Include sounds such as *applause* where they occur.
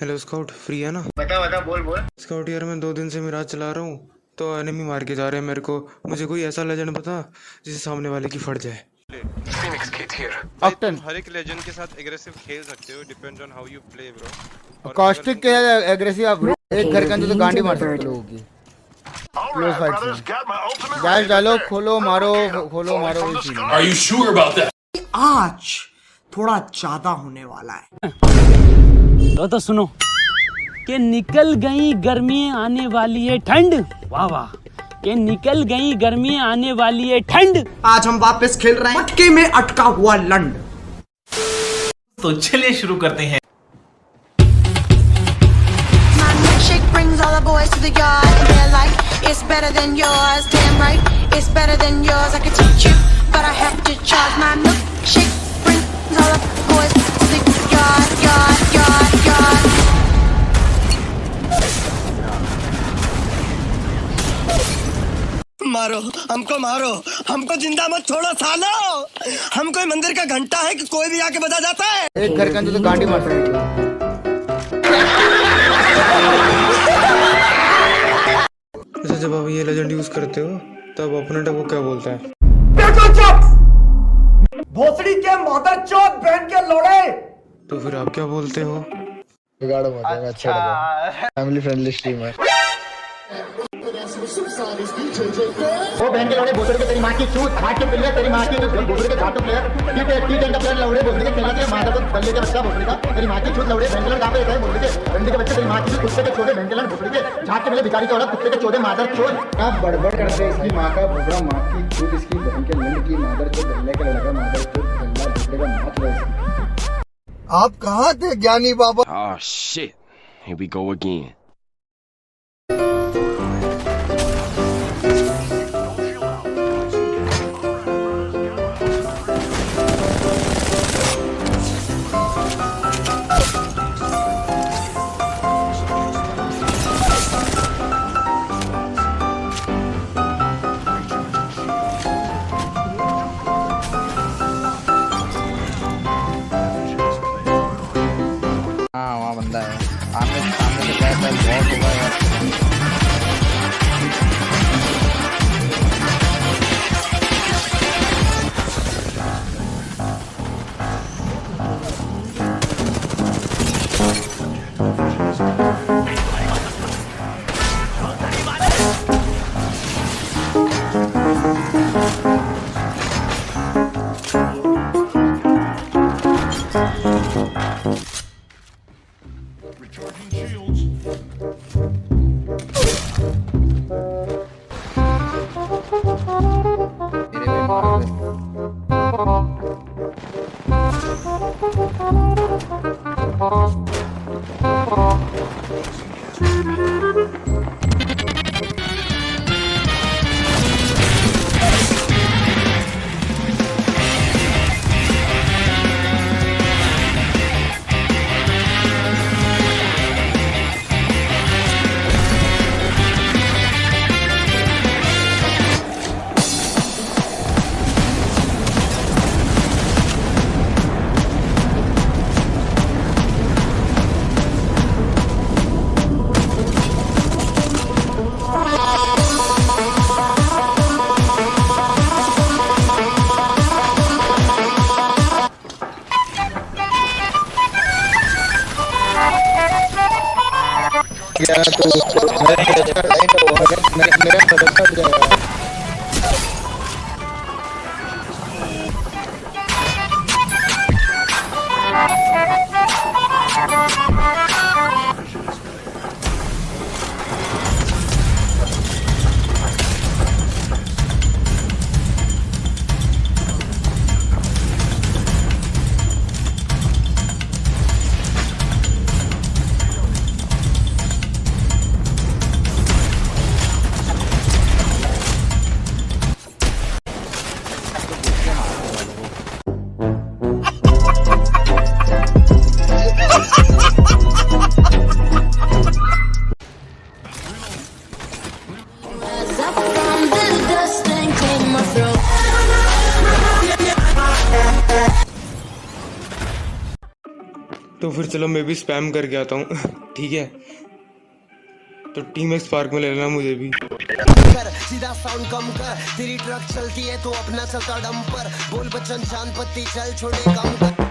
Hello scout free है ना? बता बता बोल बोल। स्काउट यार मैं दो दिन से मिराज चला रहा हूँ तो एनिमी मार के जा रहे हैं मेरे को। मुझे कोई ऐसा लेजेंड बता जिसे सामने वाले की फट जाए। ऑक्टन हर एक लेजेंड के साथ एग्रेसिव खेल सकते हो depends on how you play bro caustic के एग्रेसिव आप एक घर के अंदर तो गांडी मार सकते हो लोगों की। क्लोज फाइट गैस डालो खोलो मारो खोलो मारो ये। Are you sure about that? आज थोड़ा ज़्यादा होने वाला है। तो तो सुनो कि निकल गई गर्मी आने वाली है ठंड वाह वाह कि निकल गई गर्मी आने वाली है ठंड आज हम वापस खेल रहे हैं मटके में अटका हुआ लंड तो चलिए शुरू करते हैं it's better than yours. I could teach you, but I have to charge. My milkshake मारो हमको मारो। हमको ज़िंदा मत छोड़ो सालो। हम कोई मंदिर का घंटा है कि कोई भी आके बजा जाता है? एक घर के अंदर तो गांडी मार हो अच्छा जब आप ये लेजेंड यूज़ करते हो तब ओपोनेंट आपको क्या बोलता है? भोसड़ी के मादर चौथ बहन के लोड़े। तो फिर आप क्या बोलते हो? बिगाड़ो मत अच्छा फैमिली फ्रेंडली स्ट्रीम है वो बहन के लौड़े बोतल के तेरी माँ की चूत हाथ के पिल्ले तेरी माँ की बोतल के घाटू प्लेयर टी टी टेन का प्लेयर लौड़े बोतल के खेला के माता को बल्ले के बच्चा बोतल का तेरी माँ की चूत लौड़े बहन के लड़ कहाँ पे रहता है बोतल के बंदी के बच्चे तेरी माँ की चूत कुत्ते के छोटे बहन के लड़ बोतल के झाट के मिले भिखारी के औरत कुत्ते के चोदे मादर चोद आप बड़बड़ करते हैं इसकी माँ का बुबरा माँ की चूत इसकी बहन के लंड की मादर चोद गल्ले के लड़का मादर चोद गल्ला बुबरे का माँ चोद आप कहाँ थे ज्ञानी बाबा Oh shit. Here we go again. है सामने से बैठ बहुत होगा यार। मेरे पे मारो ya tu बे। फिर चलो मैं भी स्पैम करके आता हूँ। *laughs* ठीक है? तो टीम एक्स पार्क में ले लेना मुझे भी। सीधा साउंड कम कर। तेरी ट्रक चलती है तो अपना चलता डंपर बोल बच्चन चाँद पत्ती, चल छोड़े कम कर।